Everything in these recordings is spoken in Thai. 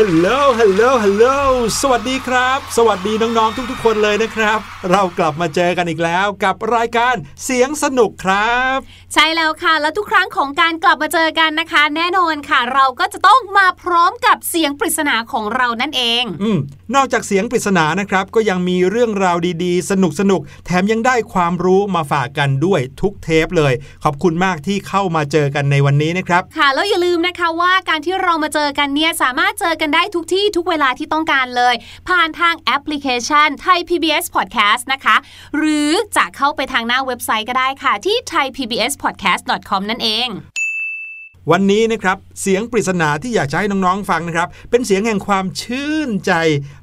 ฮัลโหล ฮัลโหล ฮัลโหล สวัสดีครับ สวัสดีน้องๆ ทุกๆ คนเลยนะครับ เรากลับมาเจอกันอีกแล้วกับรายการเสียงสนุกครับ ใช่แล้วค่ะ แล้วทุกครั้งของการกลับมาเจอกันนะคะ แน่นอนค่ะ เราก็จะต้องมาพร้อมกับเสียงปริศนาของเรานั่นเอง อืม นอกจากเสียงปริศนานะครับ ก็ยังมีเรื่องราวดีๆ สนุกสนุกๆแถมยังได้ความรู้มาฝากกันด้วยทุกเทปเลย ขอบคุณมากที่เข้ามาเจอกันในวันนี้นะครับ ค่ะ แล้วอย่าลืมนะคะว่าการที่เรามาเจอกันเนี่ยสามารถเจอกันได้ทุกที่ทุกเวลาที่ต้องการเลย ผ่านทางแอปพลิเคชันไทย PBS Podcast นะคะ หรือจะเข้าไปทางหน้าเว็บไซต์ก็ได้ค่ะ ที่ thaipbspodcast.com นั่นเองวันนี้นะครับเสียงปริศนาที่อยากจะให้น้องๆฟังนะครับเป็นเสียงแห่งความชื่นใจ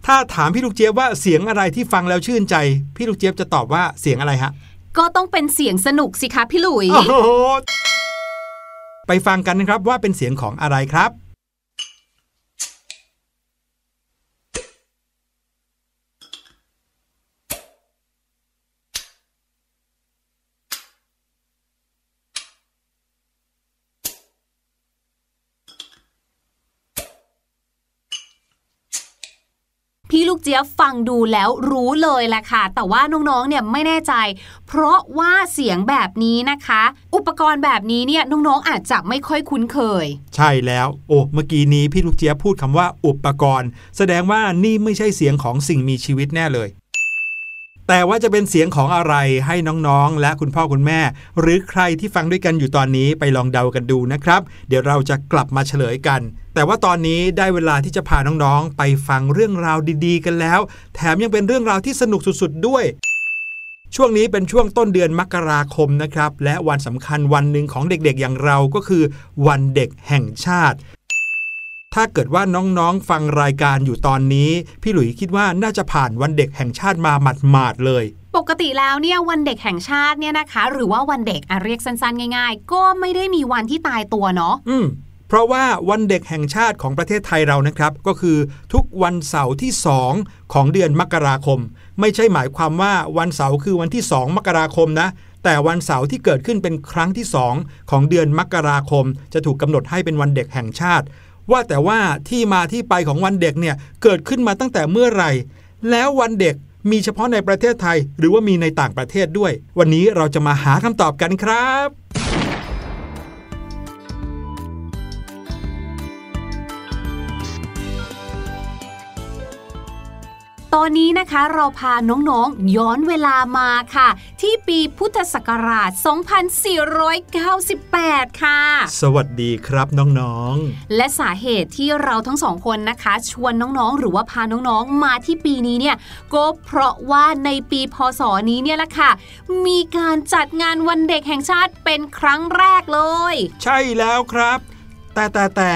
ถ้าถามพี่ลูกเจี๊ยบว่าเสียงอะไรที่ฟังแล้วชื่นใจ พี่ลูกเจี๊ยบจะตอบว่าเสียงอะไรฮะก็ต้องเป็นเสียงสนุกสิคะพี่หลุยโอ้โหไปฟังกันนะครับว่าเป็นเสียงของอะไรครับ จี๊ยบฟังดูแล้วรู้เลยแหละค่ะ แต่ว่าน้องๆ เนี่ยไม่แน่ใจ เพราะว่าเสียงแบบนี้นะคะ อุปกรณ์แบบนี้เนี่ยน้องๆ อาจจะไม่ค่อยคุ้นเคย ใช่แล้ว โอ้ เมื่อกี้นี้พี่ลูกเจี๊ยบพูดคำว่าอุปกรณ์ แสดงว่านี่ไม่ใช่เสียงของสิ่งมีชีวิตแน่เลย แต่ว่าจะเป็นเสียงของอะไรให้น้องๆ และคุณพ่อคุณแม่ หรือใครที่ฟังด้วยกันอยู่ตอนนี้ไปลองเดากันดูนะครับ เดี๋ยวเราจะกลับมาเฉลยกัน แต่ว่าตอนนี้ได้เวลาที่จะพาน้องๆ ไปฟังเรื่องราวดีๆ กันแล้ว แถมยังเป็นเรื่องราวที่สนุกสุดๆด้วย ช่วงนี้เป็นช่วงต้นเดือนมกราคมนะครับ และวันสำคัญวันหนึ่งของเด็กๆอย่างเราก็คือ วันเด็กแห่งชาติ ถ้าเกิดว่าน้องๆฟังรายการอยู่ตอนนี้ พี่หลุยคิดว่าน่าจะผ่านวันเด็กแห่งชาติมาหมาดๆเลยปกติแล้วเนี่ยวันเด็กแห่งชาติเนี่ยนะคะ หรือว่าวันเด็กอะเรียกสั้นๆ ง่าย ๆ ก็ไม่ได้มีวันที่ตายตัวเนาะอืมเพราะว่าวันเด็กแห่งชาติของประเทศไทยเรานะครับ ก็คือทุกวันเสาร์ที่ 2 ของเดือนมกราคม ไม่ใช่หมายความว่าวันเสาร์คือวันที่ 2 มกราคมนะ แต่วันเสาร์ที่เกิดขึ้นเป็นครั้งที่ 2 ของเดือนมกราคม จะถูกกำหนดให้เป็นวันเด็กแห่งชาติ ว่าแต่ว่าที่มาที่ไปของวันเด็กเนี่ยเกิดขึ้นมาตั้งแต่เมื่อไหร่ แล้ววันเด็กมีเฉพาะในประเทศไทย หรือว่ามีในต่างประเทศด้วย วันนี้เราจะมาหาคำตอบกันครับ ตอนนี้นะคะเราพาน้องๆ ย้อนเวลามาค่ะ ที่ปีพุทธศักราช 2498 ค่ะ สวัสดีครับน้องและสาเหตุที่เราทั้งสองคนนะคะ ชวนน้องๆ หรือว่าพาน้องๆ มาที่ปีนี้เนี่ย ก็เพราะว่าในปีพศนี้เนี่ยแหละค่ะ มีการจัดงานวันเด็กแห่งชาติเป็นครั้งแรกเลยๆใช่แล้วครับ แต่แต่แต่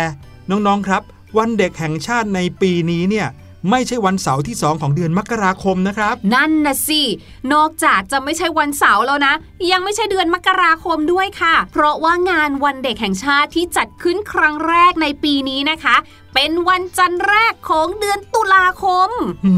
น้องๆ ครับ วันเด็กแห่งชาติในปีนี้เนี่ย ไม่ใช่วันเสาร์ที่ 2 ของเดือนมกราคมนะครับ นั่นนะสิ นอกจากจะไม่ใช่วันเสาร์แล้วนะ ยังไม่ใช่เดือนมกราคมด้วยค่ะ เพราะว่างานวันเด็กแห่งชาติที่จัดขึ้นครั้งแรกในปีนี้นะคะ เป็นวันจันทร์แรกของเดือนตุลาคมหื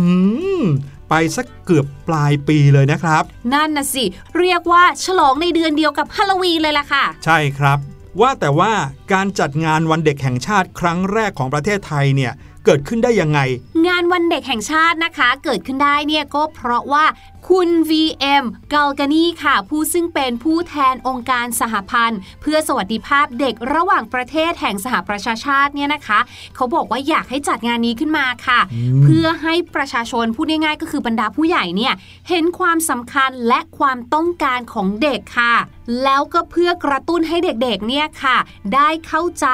มไปสักเกือบปลายปีเลยนะครับ นั่นนะสิ เรียกว่าฉลองในเดือนเดียวกับฮาโลวีนเลยล่ะค่ะ ใช่ครับ ว่าแต่ว่าการจัดงานวันเด็กแห่งชาติครั้งแรกของประเทศไทยเนี่ยเกิดขึ้นได้ยังไง งานวันเด็กแห่งชาตินะคะ เกิดขึ้นได้เนี่ยก็เพราะว่าคุณ VM กาลกานีค่ะ ผู้ซึ่งเป็นผู้แทนองค์การสหพันธ์ เพื่อสวัสดิภาพเด็กระหว่างประเทศแห่งสหประชาชาติเนี่ยนะคะ เขาบอกว่าอยากให้จัดงานนี้ขึ้นมาค่ะอืมเพื่อให้ประชาชนพูดง่ายๆก็คือบรรดาผู้ใหญ่เนี่ยเห็นความสำคัญและความต้องการของเด็กค่ะ แล้วก็เพื่อกระตุ้นให้เด็กๆเนี่ยค่ะ ได้เข้าใจ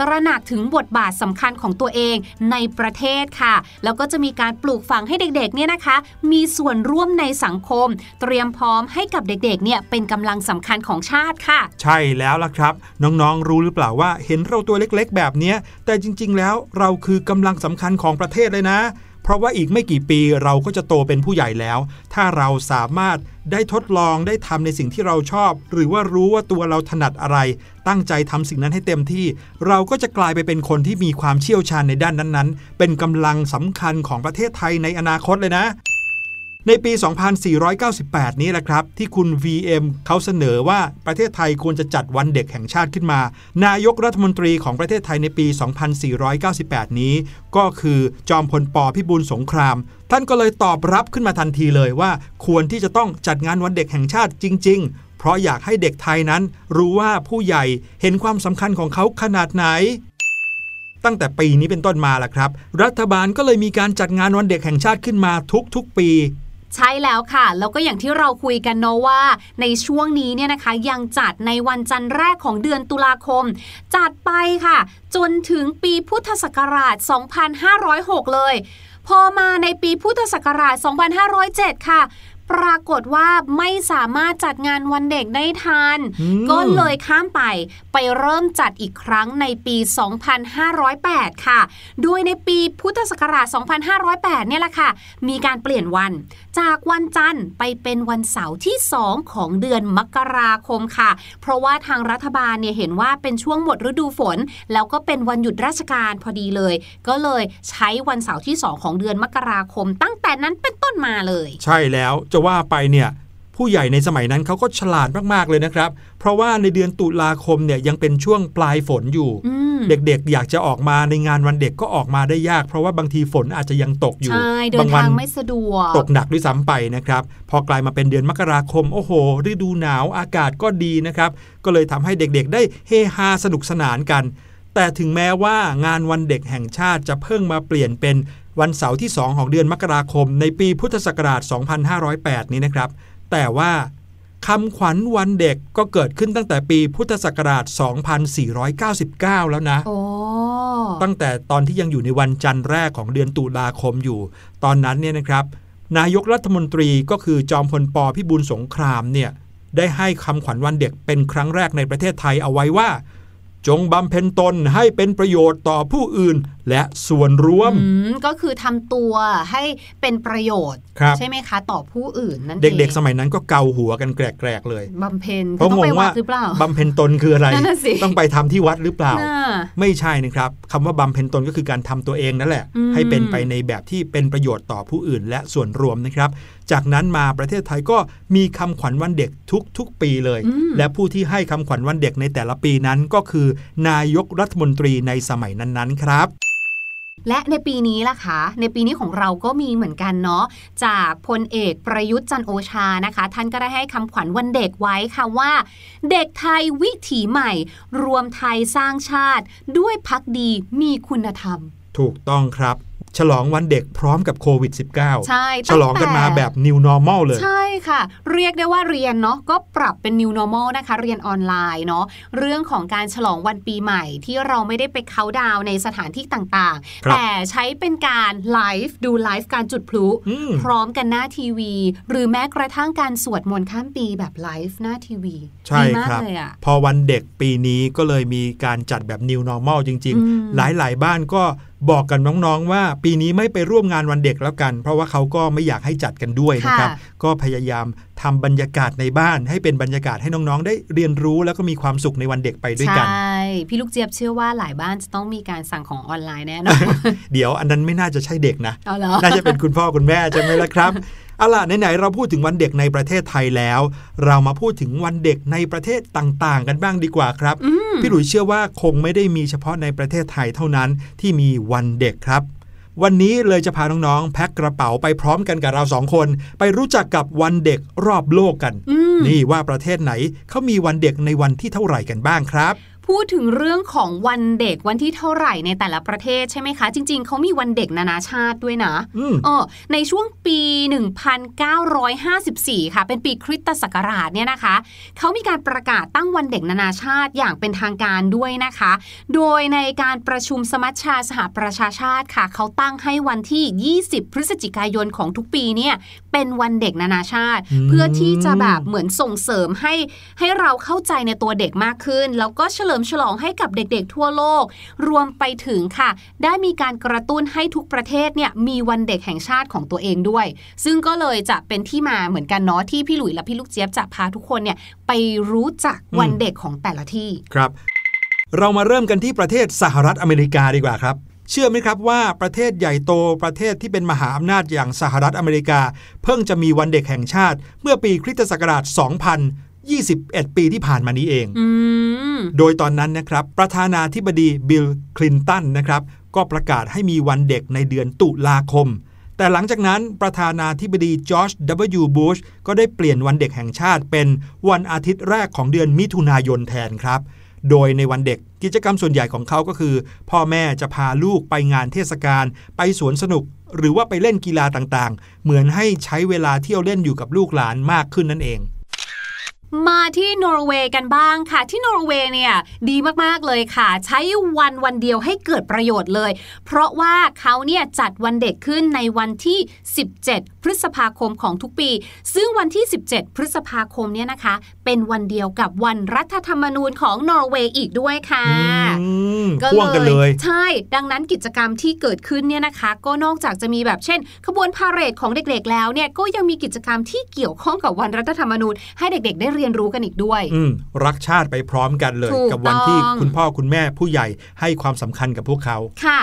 ตระหนักถึงบทบาทสำคัญของตัวเองในประเทศค่ะแล้วก็จะมีการปลูกฝังให้เด็กๆเนี่ยนะคะ มีส่วนร่วมในสังคม เตรียมพร้อมให้กับเด็กๆเนี่ยเป็นกำลังสำคัญของชาติค่ะ ใช่แล้วล่ะครับ น้องๆรู้หรือเปล่าว่าเห็นเราตัวเล็กๆ แบบนี้แต่จริง ๆ แล้วเราคือกำลังสำคัญของประเทศเลยนะ เพราะว่าอีกไม่กี่ปีเราก็จะโตเป็นผู้ใหญ่แล้ว ถ้าเราสามารถได้ทดลองได้ทำในสิ่งที่เราชอบ หรือว่ารู้ว่าตัวเราถนัดอะไร ตั้งใจทำสิ่งนั้นให้เต็มที่ เราก็จะกลายไปเป็นคนที่มีความเชี่ยวชาญในด้านนั้นๆ เป็นกำลังสำคัญของประเทศไทยในอนาคตเลยนะ ในปี 2498 นี้แหละครับ ที่คุณ VM เขาเสนอว่าประเทศไทยควรจะจัดวันเด็กแห่งชาติขึ้นมา นายกรัฐมนตรีของประเทศไทยในปี 2498 นี้ ก็คือจอมพลปพิบูลสงคราม ท่านก็เลยตอบรับขึ้นมาทันทีเลยว่า ควรที่จะต้องจัดงานวันเด็กแห่งชาติจริง ๆ เพราะอยากให้เด็กไทยนั้น รู้ว่าผู้ใหญ่เห็นความสำคัญของเขาขนาดไหนตั้งแต่ปีนี้เป็นต้นมาล่ะครับ รัฐบาลก็เลยมีการจัดงานวันเด็กแห่งชาติขึ้นมาทุกๆปี ใช่แล้วค่ะ แล้วก็อย่างที่เราคุยกันเนาะว่า ในช่วงนี้เนี่ยนะคะยังจัดในวันจันทร์แรกของเดือนตุลาคม จัดไปค่ะ จนถึงปีพุทธศักราช 2506 เลย พอมาในปีพุทธศักราช 2507 ค่ะ ปรากฏว่าไม่สามารถจัดงานวันเด็กได้ทันอืมก็เลยข้ามไปไปเริ่มจัดอีกครั้งในปี 2508 ค่ะ โดยในปีพุทธศักราช 2508 เนี่ยแหละค่ะ มีการเปลี่ยนวัน จากวันจันทร์ไปเป็นวันเสาร์ที่ 2 ของเดือนมกราคมค่ะ เพราะว่าทางรัฐบาลเนี่ยเห็นว่าเป็นช่วงหมดฤดูฝน แล้วก็เป็นวันหยุดราชการพอดีเลย ก็เลยใช้วันเสาร์ที่ 2 ของเดือนมกราคม ตั้งแต่นั้นเป็นต้นมาเลย ใช่แล้วจะว่าไปเนี่ยผู้ใหญ่ในสมัยนั้นเขาก็ฉลาดมากๆเลยนะครับ เพราะว่าในเดือนตุลาคมเนี่ยยังเป็นช่วงปลายฝนอยู่อืมเด็กๆ อยากจะออกมาในงานวันเด็กก็ออกมาได้ยาก เพราะว่าบางทีฝนอาจจะยังตกอยู่ใช่เดิบานงวัทางไม่สะดวกตกหนักด้วยซ้ำไปนะครับ พอกลายมาเป็นเดือนมกราคม โอ้โห ฤดูหนาวอากาศก็ดีนะครับ ก็เลยทำให้เด็กๆ ได้เฮฮาสนุกสนานกัน แต่ถึงแม้ว่างานวันเด็กแห่งชาติจะเพิ่งมาเปลี่ยนเป็น วันเสาร์ที่ 2 ของเดือนมกราคม ในปีพุทธศักราช 2508 นี้นะครับ แต่ว่าคำขวัญวันเด็กก็เกิดขึ้นตั้งแต่ปีพุทธศักราช 2499 แล้วนะโอ้ตั้งแต่ตอนที่ยังอยู่ในวันจันทร์แรกของเดือนตุลาคมอยู่ ตอนนั้นเนี่ยนะครับ นายกรัฐมนตรีก็คือจอมพลปพิบูลสงครามเนี่ยได้ให้คำขวัญวันเด็กเป็นครั้งแรกในประเทศไทยเอาไว้ว่า จงบำเพ็ญตนให้เป็นประโยชน์ต่อผู้อื่น และส่วนรวมอืมก็คือทำตัวให้เป็นประโยชน์ครับใช่ไหมคะ ต่อผู้อื่นนั่นเด็กองๆสมัยนั้นก็เกาหัวกันแกรกๆเลยบำเพ็ญเพราะต้องงไปงวัว่าดหรือเปล่าบำเพ็ญตนคืออะไรนั่นน่ะสิต้องไปทำที่วัดหรือเปล่าน่าไม่ใช่นะครับคำว่าบำเพ็ญตนก็คือการทำตัวเองนั่นแหละอืมให้เป็นไปในแบบที่เป็นประโยชน์ต่อผู้อื่น และส่วนรวมนะครับ จากนั้นมาประเทศไทยก็มีคำขวัญวันเด็กทุกๆ ปีเลยอืมและผู้ที่ให้คำขวัญวันเด็กในแต่ละปีนั้นก็คือ นายกรัฐมนตรีในสมัยนั้นๆ ครับ และในปีนี้ล่ะคะในปีนี้ของเราก็มีเหมือนกันเนาะจากพลเอกประยุทธ์จันโอชานะคะ ท่านก็ได้ให้คำขวัญวันเด็กไว้ค่ะว่า เด็กไทยวิถีใหม่ รวมไทยสร้างชาติ ด้วยพักดีมีคุณธรรม ถูกต้องครับ ฉลองวันเด็กพร้อมกับโควิด -19 ใช่ฉลองกันมาแบบ new normal เลย ใช่ค่ะ เรียกได้ว่าเรียนเนาะก็ปรับเป็น new normal นะคะ เรียนออนไลน์เนาะเรื่องของการฉลองวันปีใหม่ที่เราไม่ได้ไปเขาน์ดาวน์ในสถานที่ต่างครับๆแต่ใช้เป็นการไลฟ์ดูไลฟ์การจุดพลุอืมพร้อมกันหน้าทีวี หรือแม้กระทั่งการสวดมนต์ข้ามปีแบบไลฟ์หน้าทีวีใช่ดีมากครับเลยอะพอวันเด็กปีนี้ก็เลยมีการจัดแบบ new normal จริงอืมๆหลายๆ บ้านก็ บอกกันน้องๆว่าปีนี้ไม่ไปร่วมงานวันเด็กแล้วกัน เพราะว่าเขาก็ไม่อยากให้จัดกันด้วยนะครับ ก็พยายาม ทำบรรยากาศในบ้านให้เป็นบรรยากาศให้น้องๆ ได้เรียนรู้แล้วก็มีความสุขในวันเด็กไปด้วยกัน ใช่ พี่ลูกเจี๊ยบเชื่อว่าหลายบ้านจะต้องมีการสั่งของออนไลน์แน่นอน เดี๋ยวอันนั้นไม่น่าจะใช่เด็กนะเอาเหรอน่าจะเป็นคุณพ่อคุณแม่ใช่ไหมล่ะครับเอาล่ะไหนๆเราพูดถึงวันเด็กในประเทศไทยแล้ว เรามาพูดถึงวันเด็กในประเทศต่างๆ กันบ้างดีกว่าครับอืมพี่หลุยเชื่อว่าคงไม่ได้มีเฉพาะในประเทศไทยเท่านั้นที่มีวันเด็กครับ วันนี้เลยจะพาน้องๆ แพ็คกระเป๋าไปพร้อมกันกับเราสองคน ไปรู้จักกับวันเด็กรอบโลกกันอืมนี่ว่าประเทศไหนเขามีวันเด็กในวันที่เท่าไหร่กันบ้างครับ พูดถึงเรื่องของวันเด็กวันที่เท่าไหร่ในแต่ละประเทศใช่ไหมคะ จริง ๆเขามีวันเด็กนานาชาติด้วยนะอืมเออในช่วงปี 1954 ค่ะ เป็นปีคริสตศักราชเนี่ยนะคะเขามีการประกาศตั้งวันเด็กนานาชาติอย่างเป็นทางการด้วยนะคะ โดยในการประชุมสมัชชาสหประชาชาติค่ะเขาตั้งให้วันที่ 20 พฤศจิกายนของทุกปีเนี่ยเป็นวันเด็กนานาชาติอืมเพื่อที่จะแบบเหมือนส่งเสริมให้ให้เราเข้าใจในตัวเด็กมากขึ้น แล้วก็เฉลิมฉลองให้กับเด็กๆทั่วโลก รวมไปถึงค่ะ ได้มีการกระตุ้นให้ทุกประเทศเนี่ยมีวันเด็กแห่งชาติของตัวเองด้วย ซึ่งก็เลยจะเป็นที่มาเหมือนกันเนาะที่พี่หลุยและพี่ลูกเจี๊ยบจะพาทุกคนเนี่ยไปรู้จักวันเด็กของแต่ละที่ครับเรามาเริ่มกันที่ประเทศสหรัฐอเมริกาดีกว่าครับ เชื่อไหมครับว่าประเทศใหญ่โตประเทศที่เป็นมหาอำนาจอย่างสหรัฐอเมริกา เพิ่งจะมีวันเด็กแห่งชาติ เมื่อปีคริสตศักราช 2021 ปีที่ผ่านมานี้เองอืมโดยตอนนั้นนะครับ ประธานาธิบดีบิลคลินตันนะครับ ก็ประกาศให้มีวันเด็กในเดือนตุลาคม แต่หลังจากนั้นประธานาธิบดีจอร์จ W. บุชก็ได้เปลี่ยนวันเด็กแห่งชาติเป็นวันอาทิตย์แรกของเดือนมิถุนายนแทนครับ โดยในวันเด็กกิจกรรมส่วนใหญ่ของเขาก็คือ พ่อแม่จะพาลูกไปงานเทศกาลไปสวนสนุกหรือว่าไปเล่นกีฬาต่างๆ เหมือนให้ใช้เวลาเที่ยวเล่นอยู่กับลูกหลานมากขึ้นนั่นเอง มาที่นอร์เวย์กันบ้างค่ะ ที่นอร์เวย์เนี่ยดีมากๆเลยค่ะ ใช้วันวันเดียวให้เกิดประโยชน์เลย เพราะว่าเขาเนี่ยจัดวันเด็กขึ้นในวันที่ 17 พฤษภาคมของทุกปี ซึ่งวันที่ 17 พฤษภาคมเนี่ยนะคะ เป็นวันเดียวกับวันรัฐธรรมนูญของนอร์เวย์อีกด้วยค่ะอืมพ่วงกันเลย ใช่ ดังนั้นกิจกรรมที่เกิดขึ้นเนี่ยนะคะ ก็นอกจากจะมีแบบเช่น ขบวนพาเหรดของเด็กๆ แล้วเนี่ยก็ยังมีกิจกรรมที่เกี่ยวข้องกับวันรัฐธรรมนูญให้เด็กๆได้เรียนรู้กันอีกด้วยอืมรักชาติไปพร้อมกันเลยถูกกับวันที่ต้องคุณพ่อคุณแม่ผู้ใหญ่ให้ความสำคัญกับพวกเขาค่ะ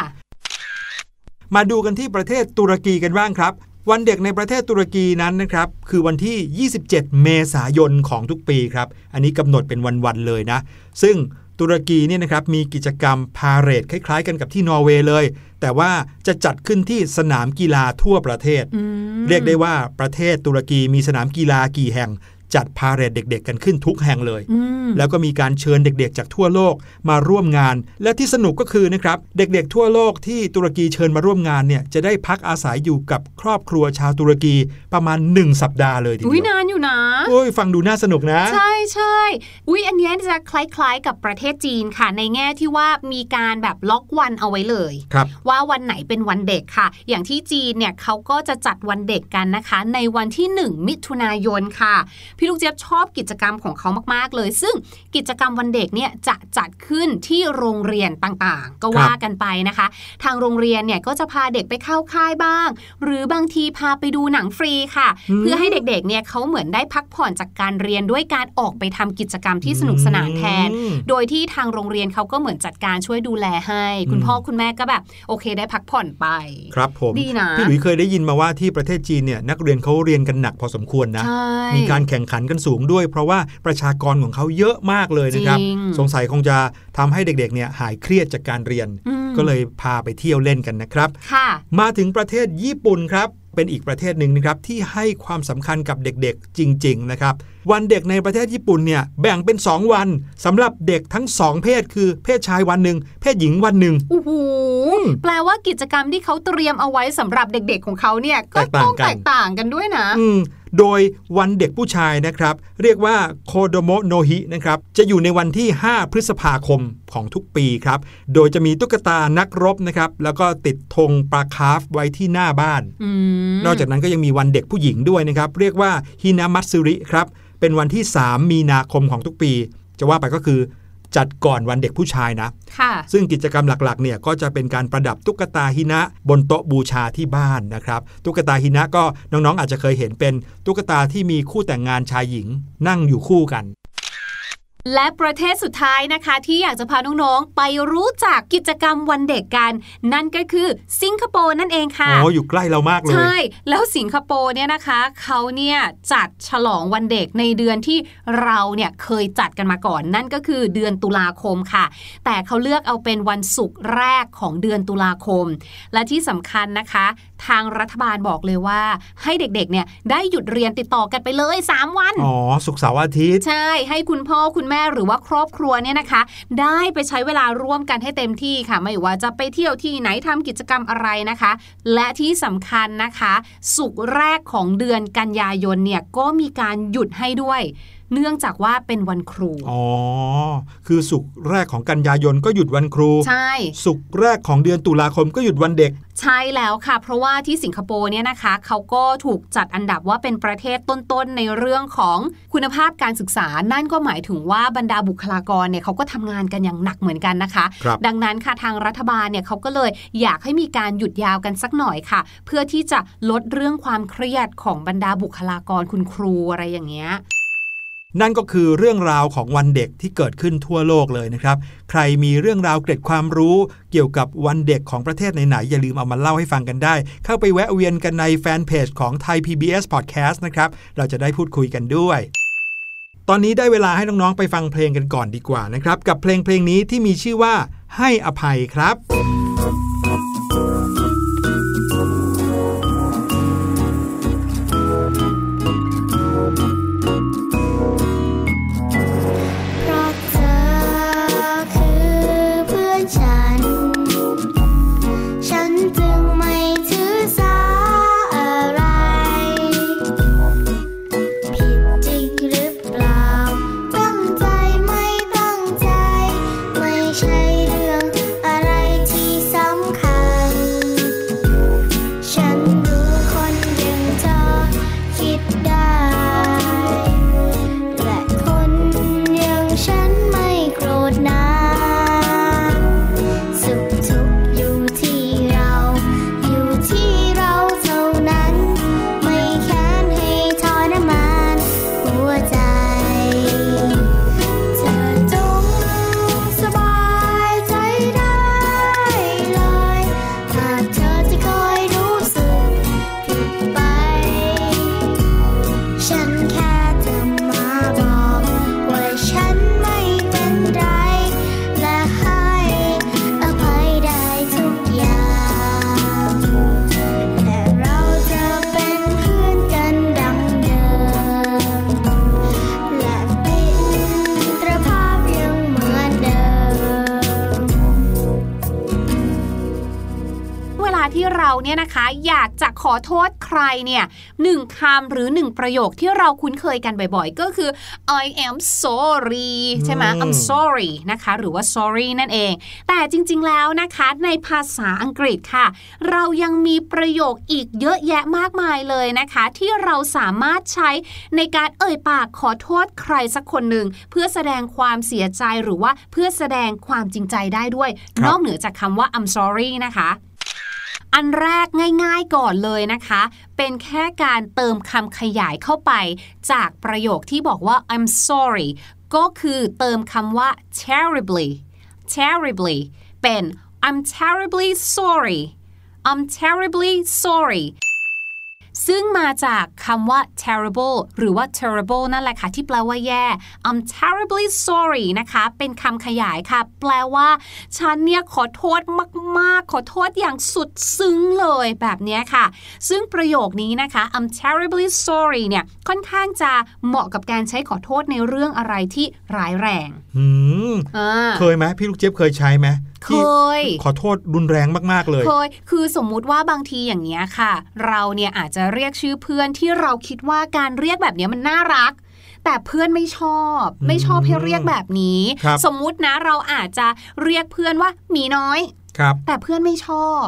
มาดูกันที่ประเทศตุรกีกันบ้างครับวันเด็กในประเทศตุรกีนั้นนะครับคือวันที่ 27 เมษายนของทุกปีครับ อันนี้กำหนดเป็นวันๆเลยนะ ซึ่งตุรกีเนี่ยนะครับมีกิจกรรมพาเหรดคล้ายๆ กันกับที่นอร์เวย์เลย แต่ว่าจะจัดขึ้นที่สนามกีฬาทั่วประเทศอืมเรียกได้ว่าประเทศตุรกีมีสนามกีฬากี่แห่ง จัดพาเหรดเด็ก ๆ กันขึ้นทุกแห่งเลยอืมแล้วก็มีการเชิญเด็กๆ จากทั่วโลกมาร่วมงาน และที่สนุกก็คือนะครับเด็กๆ ทั่วโลกที่ตุรกีเชิญมาร่วมงานเนี่ยจะได้พักอาศัยอยู่กับครอบครัวชาวตุรกีประมาณ 1 สัปดาห์เลยทีอุ้ยเดียวนานอยู่นะโอ้ยฟังดูน่าสนุกนะ ใช่ใช่อุ้ยอันเนี้ยจะคล้ายๆ กับประเทศจีนค่ะ ในแง่ที่ว่ามีการแบบล็อกวันเอาไว้เลยครับว่าวันไหนเป็นวันเด็กค่ะ อย่างที่จีนเนี่ยเขาก็จะจัดวันเด็กกันนะคะ ในวันที่ 1 มิถุนายนค่ะพี่ลูกเจี๊ยบชอบกิจกรรมของเขามากๆเลย ซึ่งกิจกรรมวันเด็กเนี่ยจะจัดขึ้นที่โรงเรียนต่างๆ ก็ว่ากันไปนะคะ ทางโรงเรียนเนี่ยก็จะพาเด็กไปเข้าค่ายบ้าง หรือบางทีพาไปดูหนังฟรีค่ะอืมเพื่อให้เด็กๆเนี่ยเขาเหมือนได้พักผ่อนจากการเรียนด้วยการออกไปทำกิจกรรมที่สนุกสนานแทนอืมโดยที่ทางโรงเรียนเขาก็เหมือนจัดการช่วยดูแลให้ คุณอืมพ่อคุณแม่ก็แบบโอเคได้พักผ่อนไป ครับผมดีนะพี่หลุยเคยได้ยินมาว่าที่ประเทศจีนเนี่ยนักเรียนเขาเรียนกันหนักพอสมควรนะใช่มีการแข่งขันกันสูงด้วย เพราะว่าประชากรของเขาเยอะมากเลยนะครับจริงสงสัยคงจะทำให้เด็กๆเนี่ยหายเครียดจากการเรียนอืมก็เลยพาไปเที่ยวเล่นกันนะครับค่ะมาถึงประเทศญี่ปุ่นครับเป็นอีกประเทศหนึ่งนะครับที่ให้ความสำคัญกับเด็กๆ จริง ๆ นะครับ วันเด็กในประเทศญี่ปุ่นเนี่ยแบ่งเป็น 2 วันสำหรับเด็กทั้ง 2 เพศคือเพศชายวันหนึ่งเพศหญิงวันหนึ่งโอ้โหแปลว่ากิจกรรมที่เขาเตรียมเอาไว้สำหรับเด็กๆของเขาเนี่ยก็แตกต่างต้องกันแตกต่างกันด้วยนะอืม โดยวันเด็กผู้ชายนะครับ เรียกว่าこどもの日นะครับจะอยู่ในวันที่ 5 พฤษภาคมของทุกปีครับ โดยจะมีตุ๊กตานักรบนะครับ แล้วก็ติดธงปลาคาร์ฟไว้ที่หน้าบ้านอืมนอกจากนั้นก็ยังมีวันเด็กผู้หญิงด้วยนะครับ เรียกว่าひな祭りครับเป็นวันที่ 3 มีนาคมของทุกปี จะว่าไปก็คือ จัดก่อนวันเด็กผู้ชายนะค่ะซึ่งกิจกรรมหลักๆเนี่ยก็จะเป็นการประดับตุ๊กตาหินะบนโต๊ะบูชาที่บ้านนะครับ ตุ๊กตาหินะก็น้องๆ อาจจะเคยเห็นเป็นตุ๊กตาที่มีคู่แต่งงานชายหญิงนั่งอยู่คู่กัน และประเทศสุดท้ายนะคะที่อยากจะพาน้องๆไปรู้จักกิจกรรมวันเด็กกัน นั่นก็คือสิงคโปร์นั่นเองค่ะอ๋ออยู่ใกล้เรามากเลยใช่แล้วสิงคโปร์เนี่ยนะคะเขาเนี่ยจัดฉลองวันเด็กในเดือนที่เราเนี่ยเคยจัดกันมาก่อน นั่นก็คือเดือนตุลาคมค่ะ แต่เขาเลือกเอาเป็นวันศุกร์แรกของเดือนตุลาคม และที่สำคัญนะคะ ทางรัฐบาลบอกเลยว่า ให้เด็กๆเนี่ยได้หยุดเรียนติดต่อกันไปเลย 3 วันอ๋อสุกร์เสาร์อาทิตย์ใช่ให้คุณพ่อคุณแม่ม่หรือว่าครอบครัวเนี่ยนะคะ ได้ไปใช้เวลาร่วมกันให้เต็มที่ค่ะ ไม่ว่าจะไปเที่ยวที่ไหนทำกิจกรรมอะไรนะคะ และที่สำคัญนะคะ สุกแรกของเดือนกันยายนเนี่ยก็มีการหยุดให้ด้วย เนื่องจากว่าเป็นวันครู อ๋อ คือสุกร์แรกของกันยายนก็หยุดวันครู ใช่ สุกร์แรกของเดือนตุลาคมก็หยุดวันเด็ก ใช่แล้วค่ะ เพราะว่าที่สิงคโปร์เนี่ยนะคะเขาก็ถูกจัดอันดับว่าเป็นประเทศต้นๆในเรื่องของคุณภาพการศึกษา นั่นก็หมายถึงว่าบรรดาบุคลากรเนี่ยเขาก็ทำงานกันอย่างหนักเหมือนกันนะคะครับดังนั้นค่ะทางรัฐบาลเนี่ยเขาก็เลยอยากให้มีการหยุดยาวกันสักหน่อยค่ะ เพื่อที่จะลดเรื่องความเครียดของบรรดาบุคลากรคุณครูอะไรอย่างเงี้ย นั่นก็คือเรื่องราวของวันเด็กที่เกิดขึ้นทั่วโลกเลยนะครับ ใครมีเรื่องราวเกร็ดความรู้เกี่ยวกับวันเด็กของประเทศไหนๆอย่าลืมเอามาเล่าให้ฟังกันได้ เข้าไปแวะเวียนกันในแฟนเพจของไทย PBS Podcast นะครับ เราจะได้พูดคุยกันด้วย ตอนนี้ได้เวลาให้น้องๆไปฟังเพลงกันก่อนดีกว่านะครับ กับเพลงเพลงนี้ที่มีชื่อว่าให้อภัยครับ โทษใครเนี่ยหนึ่งคำหรือหนึ่งประโยคที่เราคุ้นเคยกันบ่อยๆ ก็คือ I am sorry ใช่ไหม I'm sorry นะคะ หรือว่า sorry นั่นเอง แต่จริงๆแล้วนะคะในภาษาอังกฤษค่ะ เรายังมีประโยคอีกเยอะแยะมากมายเลยนะคะ ที่เราสามารถใช้ในการเอ่ยปากขอโทษใครสักคนหนึ่ง เพื่อแสดงความเสียใจหรือว่าเพื่อแสดงความจริงใจได้ด้วย นอกเหนือจากคำว่า I'm sorry นะคะ อันแรกง่ายๆก่อนเลยนะคะ เป็นแค่การเติมคำขยายเข้าไป จากประโยคที่บอกว่า I'm sorry ก็คือเติมคำว่า terribly terribly เป็น I'm terribly sorry I'm terribly sorry ซึ่งมาจากคำว่า terrible หรือว่า terrible นั่นแหละค่ะ ที่แปลว่าแย่ I'm terribly sorry นะคะ เป็นคำขยายค่ะ แปลว่า ฉันเนี่ยขอโทษมาก ๆ ขอโทษอย่างสุดซึ้งเลยแบบนี้ค่ะ ซึ่งประโยคนี้นะคะ I'm terribly sorry เนี่ย ค่อนข้างจะเหมาะกับการใช้ขอโทษในเรื่องอะไรที่ร้ายแรงเคยไหมพี่ลูกเจี๊ยบเคยใช้ไหม เคย ขอโทษรุนแรงมากๆเลย เคย คือสมมุติว่าบางทีอย่างเงี้ยค่ะ เราเนี่ยอาจจะเรียกชื่อเพื่อนที่เราคิดว่าการเรียกแบบนี้มันน่ารักแต่เพื่อนไม่ชอบไม่ชอบให้เรียกแบบนี้ สมมุตินะเราอาจจะเรียกเพื่อนว่าหมีน้อยแต่เพื่อนไม่ชอบ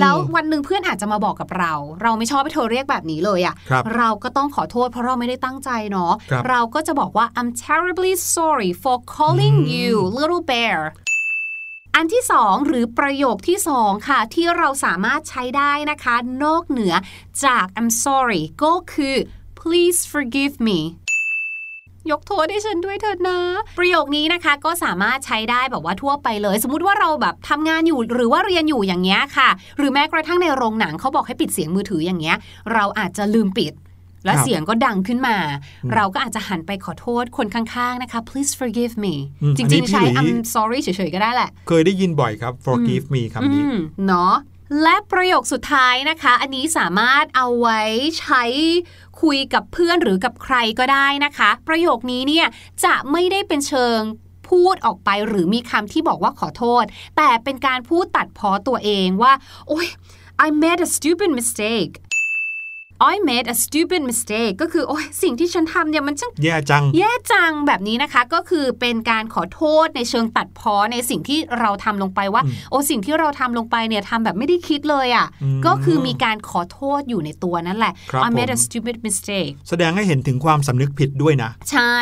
แล้ววันหนึ่งเพื่อนอาจจะมาบอกกับเรา เราไม่ชอบให้เธอเรียกแบบนี้เลยอะ่ะ เราก็ต้องขอโทษเพราะเราไม่ได้ตั้งใจเนาะเราก็จะบอกว่า I'm terribly sorry for calling you little bear อันที่สองหรือประโยคที่สองค่ะ ที่เราสามารถใช้ได้นะคะ นอกเหนือจาก I'm sorry ก็คือ please forgive me ยกโทษให้ฉันด้วยเถิดนะ ประโยคนี้นะคะก็สามารถใช้ได้แบบว่าทั่วไปเลย สมมุติว่าเราแบบทำงานอยู่หรือว่าเรียนอยู่อย่างเงี้ยค่ะ หรือแม้กระทั่งในโรงหนังเขาบอกให้ปิดเสียงมือถืออย่างเงี้ย เราอาจจะลืมปิด แล้วเสียงก็ดังขึ้นมา เราก็อาจจะหันไปขอโทษคนข้างๆนะคะ please forgive me จริงๆ ใช้ I'm sorry เฉยๆ ก็ได้แหละ เคยได้ยินบ่อยครับ forgive me คำนี้เนาะและประโยคสุดท้ายนะคะ อันนี้สามารถเอาไว้ใช้คุยกับเพื่อนหรือกับใครก็ได้นะคะ ประโยคนี้เนี่ยจะไม่ได้เป็นเชิงพูดออกไปหรือมีคำที่บอกว่าขอโทษ แต่เป็นการพูดตัดพ้อตัวเองว่า โอ้ย I made a stupid mistake I made a stupid mistake ก็คือ โอ้ยสิ่งที่ฉันทำเนี่ยมันช่างแย่จัง แย่จังแบบนี้นะคะ ก็คือเป็นการขอโทษในเชิงตัดพ้อในสิ่งที่เราทำลงไปว่า โอ้สิ่งที่เราทำลงไปเนี่ยทำแบบไม่ได้คิดเลยอะ ก็คือมีการขอโทษอยู่ในตัวนั่นแหละ I made a stupid mistake แสดงให้เห็นถึงความสำนึกผิดด้วยนะ ใช่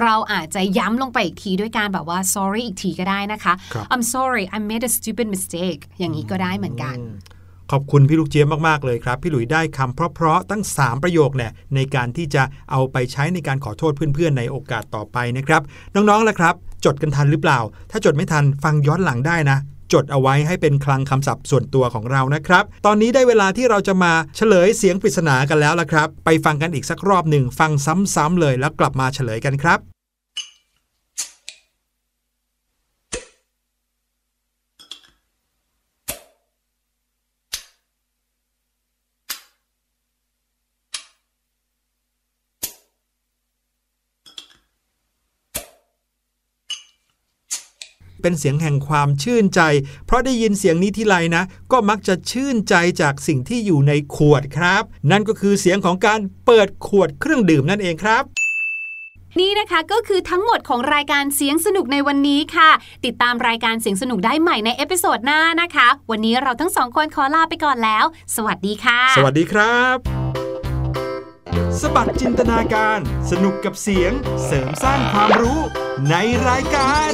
เราอาจจะย้ำลงไปอีกทีด้วยการแบบว่า sorry อีกทีก็ได้นะคะ I'm sorry I made a stupid mistake อย่างนี้ก็ได้เหมือนกันข ขอบคุณพี่ลูกเจี๊ยบมากๆเลยครับ พี่หลุยได้คำเพราะๆตั้ง 3 ประโยคเนี่ยในการที่จะเอาไปใช้ในการขอโทษเพื่อนๆ ในโอกาสต่อไปนะครับ น้องๆล่ะครับ จดกันทันหรือเปล่า ถ้าจดไม่ทันฟังย้อนหลังได้นะจดเอาไว้ให้เป็นคลังคำศัพท์ส่วนตัวของเรานะครับ ตอนนี้ได้เวลาที่เราจะมาเฉลยเสียงปริศนากันแล้วละครับ ไปฟังกันอีกสักรอบหนึ่งฟังซ้ำๆเลยแล้วกลับมาเฉลยกันครับ เป็นเสียงแห่งความชื่นใจ เพราะได้ยินเสียงนี้ที่ไรนะ ก็มักจะชื่นใจจากสิ่งที่อยู่ในขวดครับ นั่นก็คือเสียงของการเปิดขวดเครื่องดื่มนั่นเองครับนี่นะคะก็คือทั้งหมดของรายการเสียงสนุกในวันนี้ค่ะ ติดตามรายการเสียงสนุกได้ใหม่ใน episode หน้านะคะ วันนี้เราทั้งสองคนขอลาไปก่อนแล้ว สวัสดีค่ะ สวัสดีครับ สบัดจินตนาการ สนุกกับเสียง เสริมสร้างความรู้ในรายการ